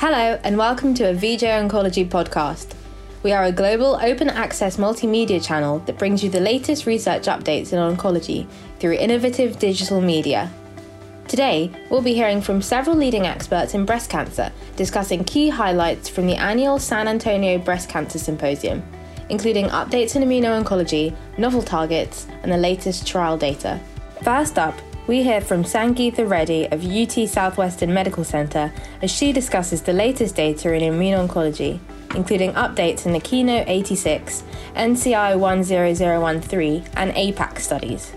Hello, and welcome to a VJ Oncology podcast. We are a global open access multimedia channel that brings you the latest research updates in oncology through innovative digital media. Today, we'll be hearing from several leading experts in breast cancer discussing key highlights from the annual San Antonio Breast Cancer Symposium, including updates in immuno-oncology, novel targets, and the latest trial data. First up, we hear from Sangeetha Reddy of UT Southwestern Medical Center as she discusses the latest data in immuno-oncology, including updates in the Keynote 86, NCI 10013, and AIPAC studies.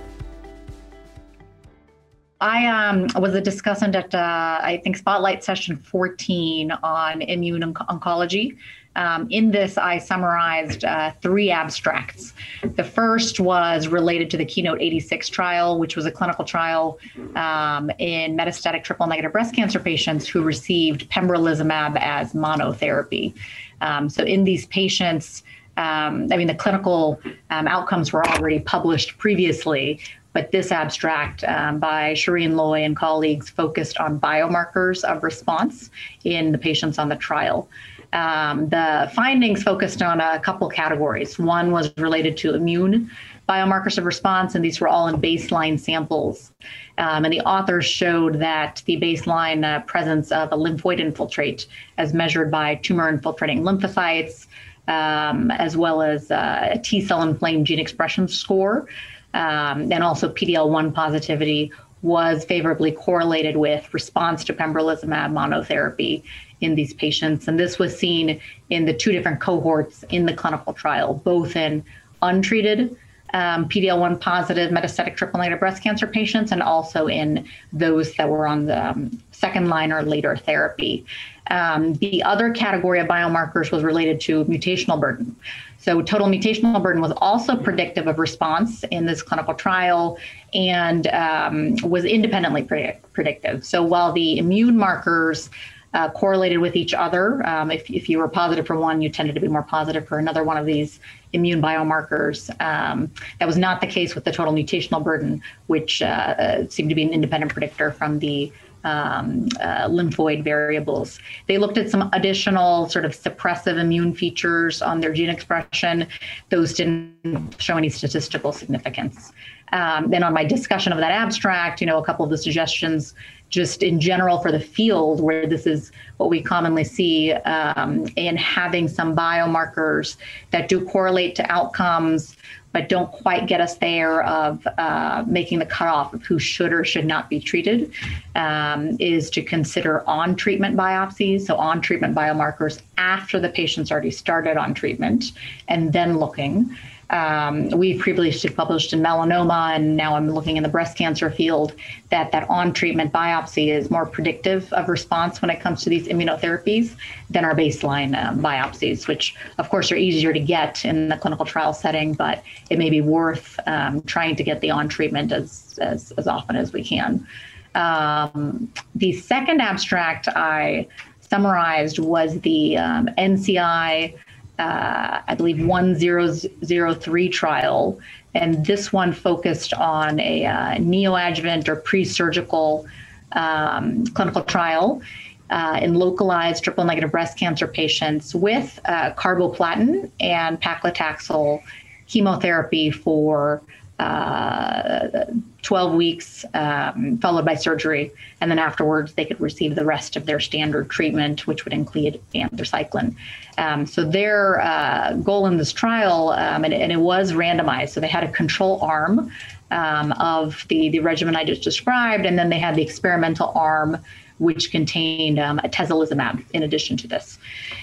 I um, was a discussant at, uh, I think, Spotlight Session 14 on immune oncology. Um, in this, I summarized uh, three abstracts. The first was related to the Keynote 86 trial, which was a clinical trial um, in metastatic triple negative breast cancer patients who received pembrolizumab as monotherapy. Um, so, in these patients, um, I mean, the clinical um, outcomes were already published previously, but this abstract um, by Sherene Loi and colleagues focused on biomarkers of response in the patients on the trial. Um, the findings focused on a couple categories. One was related to immune biomarkers of response, and these were all in baseline samples. Um, and the authors showed that the baseline uh, presence of a lymphoid infiltrate, as measured by tumor infiltrating lymphocytes, um, as well as uh, a T cell inflamed gene expression score, um, and also PD L one positivity, was favorably correlated with response to pembrolizumab monotherapy in these patients. And this was seen in the two different cohorts in the clinical trial, both in untreated um, PD-L1 positive metastatic triple negative breast cancer patients and also in those that were on the um, second line or later therapy. Um, the other category of biomarkers was related to mutational burden. So, total mutational burden was also predictive of response in this clinical trial and um, was independently predictive. So, while the immune markers uh, correlated with each other. Um, if, if you were positive for one, you tended to be more positive for another one of these immune biomarkers. Um, that was not the case with the total mutational burden, which uh, seemed to be an independent predictor from the um, uh, lymphoid variables. They looked at some additional sort of suppressive immune features on their gene expression. Those didn't show any statistical significance. Um, then on my discussion of that abstract, you know, a couple of the suggestions just in general for the field where this is what we commonly see um, in having some biomarkers that do correlate to outcomes but don't quite get us there of uh, making the cutoff of who should or should not be treated um, is to consider on treatment biopsies. So on treatment biomarkers after the patient's already started on treatment and then looking um, we've previously published in melanoma, and now I'm looking in the breast cancer field that that on-treatment biopsy is more predictive of response when it comes to these immunotherapies than our baseline um, biopsies, which of course are easier to get in the clinical trial setting, but it may be worth um, trying to get the on-treatment as, as as often as we can. Um, the second abstract I summarized was the um, NCI uh, I believe, 1003 trial. And this one focused on a uh, neoadjuvant or pre surgical um, clinical trial uh, in localized triple negative breast cancer patients with uh, carboplatin and paclitaxel chemotherapy for uh, 12 weeks um, followed by surgery. And then afterwards, they could receive the rest of their standard treatment, which would include anthracycline. Um, so their uh, goal in this trial, um, and, and, it was randomized, so they had a control arm um, of the, the regimen I just described, and then they had the experimental arm which contained um, atezolizumab in addition to this.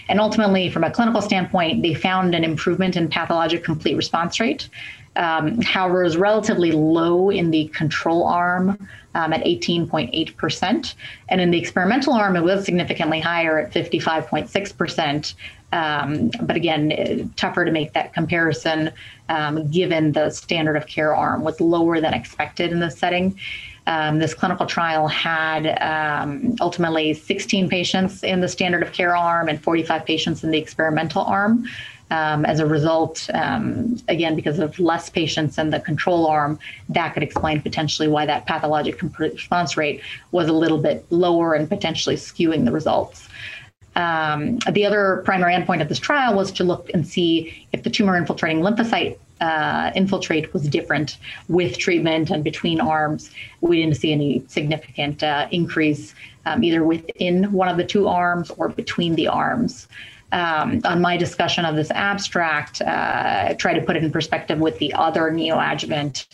And ultimately, from a clinical standpoint, they found an improvement in pathologic complete response rate um, however, was relatively low in the control arm um, at 18.8%. And in the experimental arm, it was significantly higher at 55.6%. Um, but again, tougher to make that comparison um, given the standard of care arm was lower than expected in this setting. Um, this clinical trial had um, ultimately 16 patients in the standard of care arm and 45 patients in the experimental arm. Um, as a result, um, again, because of less patients in the control arm, that could explain potentially why that pathologic response rate was a little bit lower and potentially skewing the results. Um, the other primary endpoint of this trial was to look and see if the tumor infiltrating lymphocyte uh, infiltrate was different with treatment and between arms. We didn't see any significant uh, increase um, either within one of the two arms or between the arms. Um, on my discussion of this abstract, uh, try to put it in perspective with the other neoadjuvant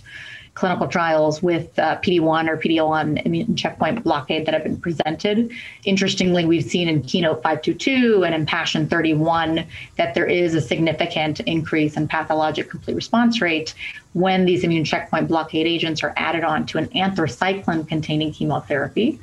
clinical trials with uh, PD1 or PD-L1 immune checkpoint blockade that have been presented. Interestingly, we've seen in Keynote 522 and in Passion 31 that there is a significant increase in pathologic complete response rate when these immune checkpoint blockade agents are added on to an anthracycline containing chemotherapy.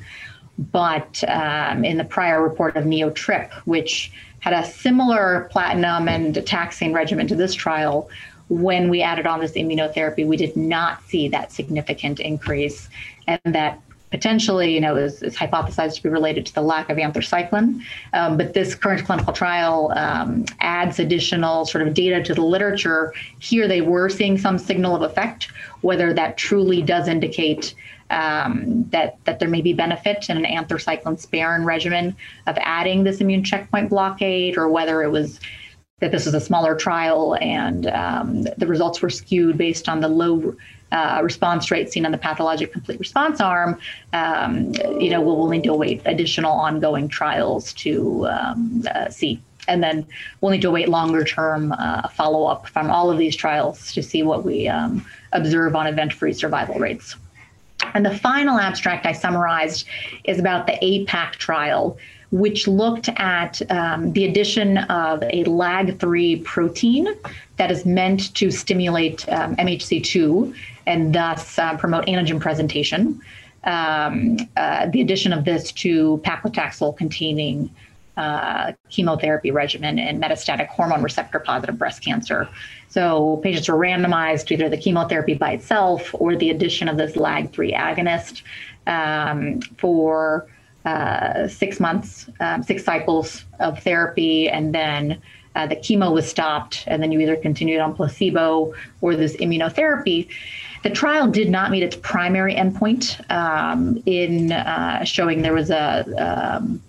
But um, in the prior report of NeoTRIP, which had a similar platinum and taxane regimen to this trial, when we added on this immunotherapy, we did not see that significant increase, and that potentially, you know, is, is hypothesized to be related to the lack of anthracycline. Um, but this current clinical trial um, adds additional sort of data to the literature. Here, they were seeing some signal of effect. Whether that truly does indicate um, that that there may be benefit in an anthracycline sparing regimen of adding this immune checkpoint blockade, or whether it was that this was a smaller trial and um, the results were skewed based on the low uh, response rate seen on the pathologic complete response arm, um, you know, we'll, we'll, need to await additional ongoing trials to um, uh, see. And then we'll need to await longer term uh, follow up from all of these trials to see what we um, observe on event free survival rates. And the final abstract I summarized is about the AIPAC trial, which looked at um, the addition of a LAG3 protein that is meant to stimulate um, MHC2 and thus uh, promote antigen presentation. Um, uh, the addition of this to paclitaxel containing uh, chemotherapy regimen in metastatic hormone receptor positive breast cancer. So patients were randomized to either the chemotherapy by itself or the addition of this LAG3 agonist um, for uh, six months, um, six cycles of therapy, and then uh, the chemo was stopped, and then you either continued on placebo or this immunotherapy. The trial did not meet its primary endpoint um, in uh, showing there was a, um,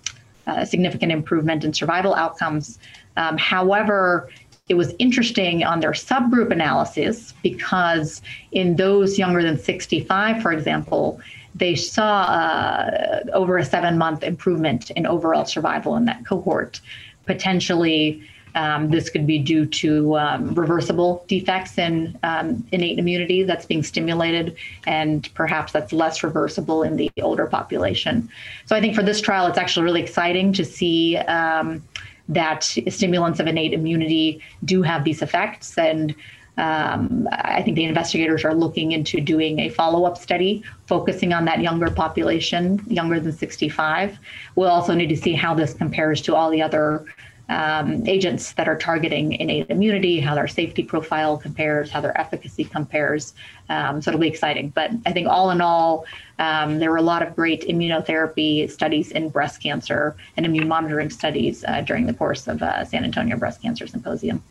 a, significant improvement in survival outcomes. Um, however, it was interesting on their subgroup analysis because in those younger than 65, for example, they saw uh, over a seven month improvement in overall survival in that cohort. Potentially, um, this could be due to um, reversible defects in um, innate immunity that's being stimulated, and perhaps that's less reversible in the older population. So, I think for this trial, it's actually really exciting to see um, that stimulants of innate immunity do have these effects. And um, I think the investigators are looking into doing a follow up study focusing on that younger population, younger than 65. We'll also need to see how this compares to all the other um, agents that are targeting innate immunity, how their safety profile compares, how their efficacy compares. Um, so it'll be exciting. But I think all in all, um, there were a lot of great immunotherapy studies in breast cancer and immune monitoring studies uh, during the course of uh, San Antonio Breast Cancer Symposium.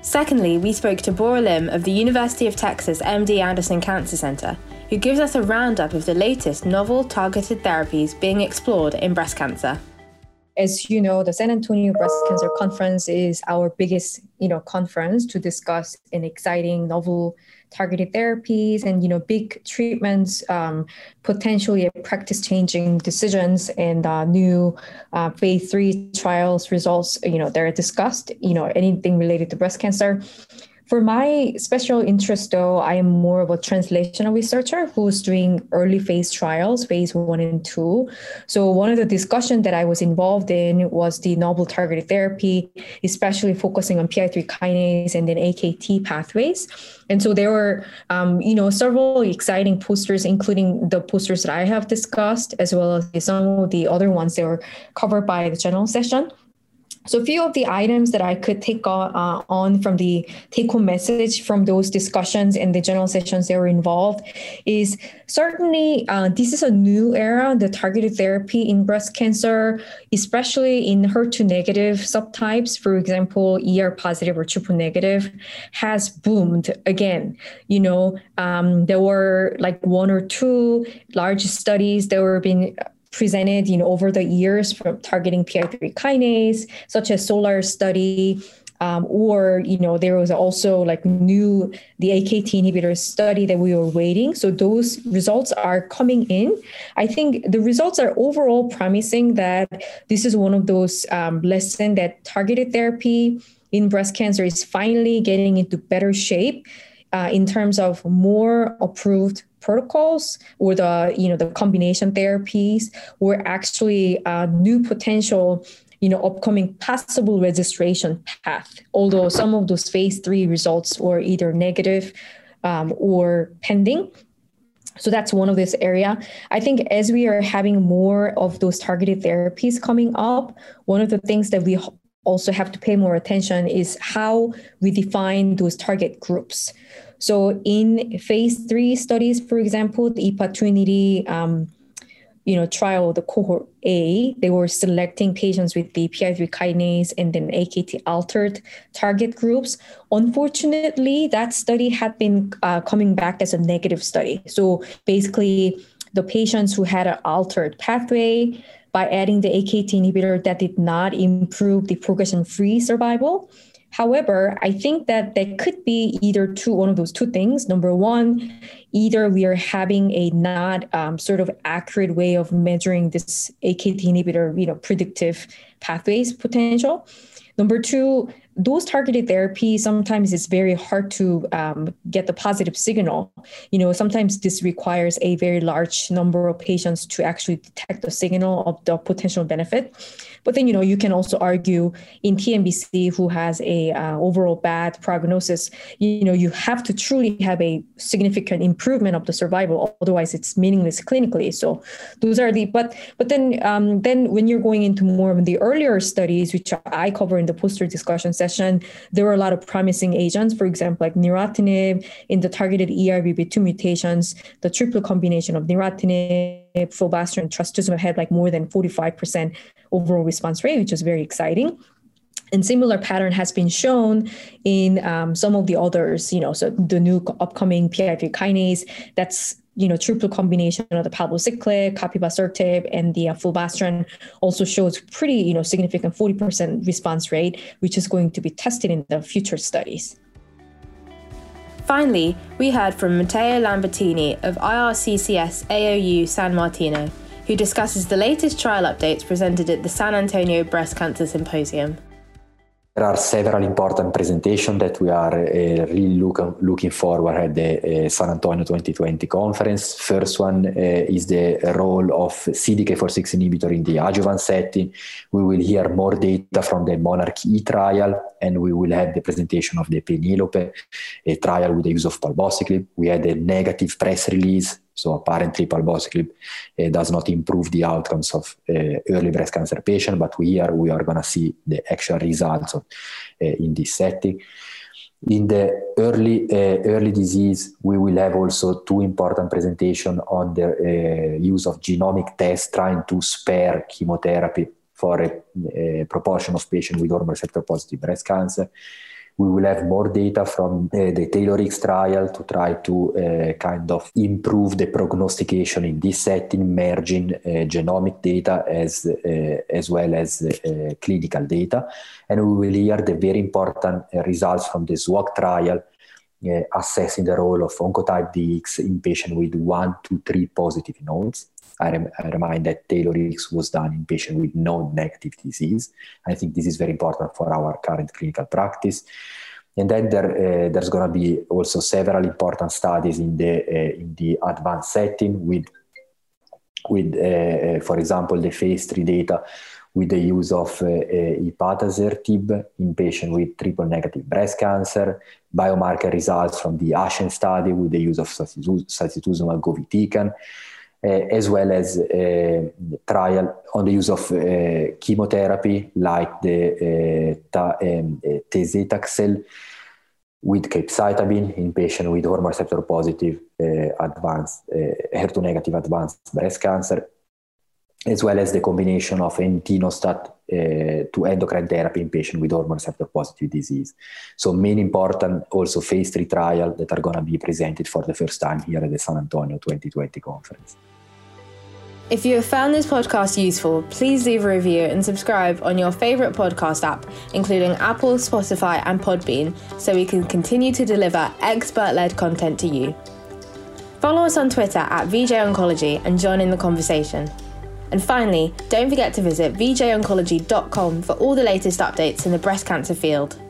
Secondly, we spoke to Bora Lim of the University of Texas MD Anderson Cancer Center, who gives us a roundup of the latest novel targeted therapies being explored in breast cancer as you know, the San Antonio Breast Cancer Conference is our biggest, you know, conference to discuss an exciting novel targeted therapies and you know big treatments, um, potentially practice changing decisions and uh, new uh, phase three trials results. You know, they're discussed. You know, anything related to breast cancer. For my special interest, though, I am more of a translational researcher who's doing early phase trials, phase one and two. So one of the discussion that I was involved in was the novel targeted therapy, especially focusing on PI3 kinase and then AKT pathways. And so there were, um, you know, several exciting posters, including the posters that I have discussed, as well as some of the other ones that were covered by the general session. So a few of the items that I could take on, uh, on from the take-home message from those discussions and the general sessions that were involved is certainly uh, this is a new era, the targeted therapy in breast cancer, especially in HER2 negative subtypes, for example, ER positive or triple negative, has boomed again. You know, um, there were like one or two large studies that were being presented, you know, over the years from targeting PI3 kinase, such as SOLAR study, um, or you know there was also like new the akt inhibitor study that we were waiting. So those results are coming in. I think the results are overall promising that this is one of those um, lessons that targeted therapy in breast cancer is finally getting into better shape uh, in terms of more approved protocols or the you know the combination therapies or actually uh, new potential you know, upcoming possible registration path, although some of those phase three results were either negative um, or pending. So that's one of this area. I think as we are having more of those targeted therapies coming up, one of the things that we also have to pay more attention is how we define those target groups. So in phase three studies, for example, the IPATunity um, you know, trial, the cohort A, they were selecting patients with the PI3 kinase and then AKT altered target groups. Unfortunately, that study had been uh, coming back as a negative study. So basically, the patients who had an altered pathway by adding the AKT inhibitor that did not improve the progression-free survival. However, I think that there could be either two, one of those two things. Number one, either we are having a not um, sort of accurate way of measuring this AKT inhibitor, you know, predictive pathways potential. Number two, those targeted therapies sometimes it's very hard to um, get the positive signal. You know sometimes this requires a very large number of patients to actually detect the signal of the potential benefit. But then you know you can also argue in tnbc who has a uh, overall bad prognosis you know you have to truly have a significant improvement of the survival. Otherwise it's meaningless clinically. So those are the but but then um, then when you're going into more of the earlier studies which i cover in the poster discussion session there were a lot of promising agents, for example, like neratinib in the targeted ERBB2 mutations, the triple combination of neratinib, fulvestrant, trastuzumab had like more than 45% overall response rate, which is very exciting. And similar pattern has been shown in um, some of the others you know so the new upcoming PI3 kinase that's you know, triple combination of the palbociclib, capivasertib, and the uh, also shows pretty, you know, significant 40% response rate, which is going to be tested in the future studies. Finally, we heard from Matteo Lambertini of IRCCS AOU San Martino, who discusses the latest trial updates presented at the San Antonio Breast Cancer Symposium. There are several important presentations that we are uh, really look, looking forward at the uh, San Antonio 2020 conference. First one uh, is the role of CDK4/6 inhibitor in the adjuvant setting. We will hear more data from the Monarch E trial, and we will have the presentation of the Penelope trial with the use of palbociclib. We had a negative press release so apparently palbociclib uh, does not improve the outcomes of uh, early breast cancer patient, but here we are going to see the actual results of, uh, in this setting. In the early early disease, we will have also two important presentations on the use of genomic tests trying to spare chemotherapy for a, a proportion of patients with hormone receptor positive breast cancer we will have more data from uh, the TAILORx trial to try to uh, kind of improve the prognostication in this setting, merging uh, genomic data as, as well as clinical data. And we will hear the very important results from the SWOG trial assessing the role of oncotype DX in patients with one to three positive nodes. I, rem- I remind that TAILORx was done in patients with no negative disease. I think this is very important for our current clinical practice. And then there, uh, there's going to be also several important studies in the uh, in the advanced setting with with, uh, uh for example, the phase three data with the use of uh, uh, ipatasertib in patients with triple negative breast cancer, biomarker results from the ASCENT study with the use of sacituzumab govitecan, uh, as well as uh, trial on the use of uh, chemotherapy like the ta- um, tesetaxel with capecitabine in patients with hormone receptor positive advanced HER2 negative advanced breast cancer as well as the combination of entinostat uh, to endocrine therapy in patients with hormone receptor positive disease. So many important also phase three trial that are going to be presented for the first time here at the San Antonio 2020 conference. If you have found this podcast useful, please leave a review and subscribe on your favourite podcast app, including Apple, Spotify, and Podbean, so we can continue to deliver expert led content to you. Follow us on Twitter at VJ Oncology and join in the conversation. And finally, don't forget to visit vjoncology.com for all the latest updates in the breast cancer field.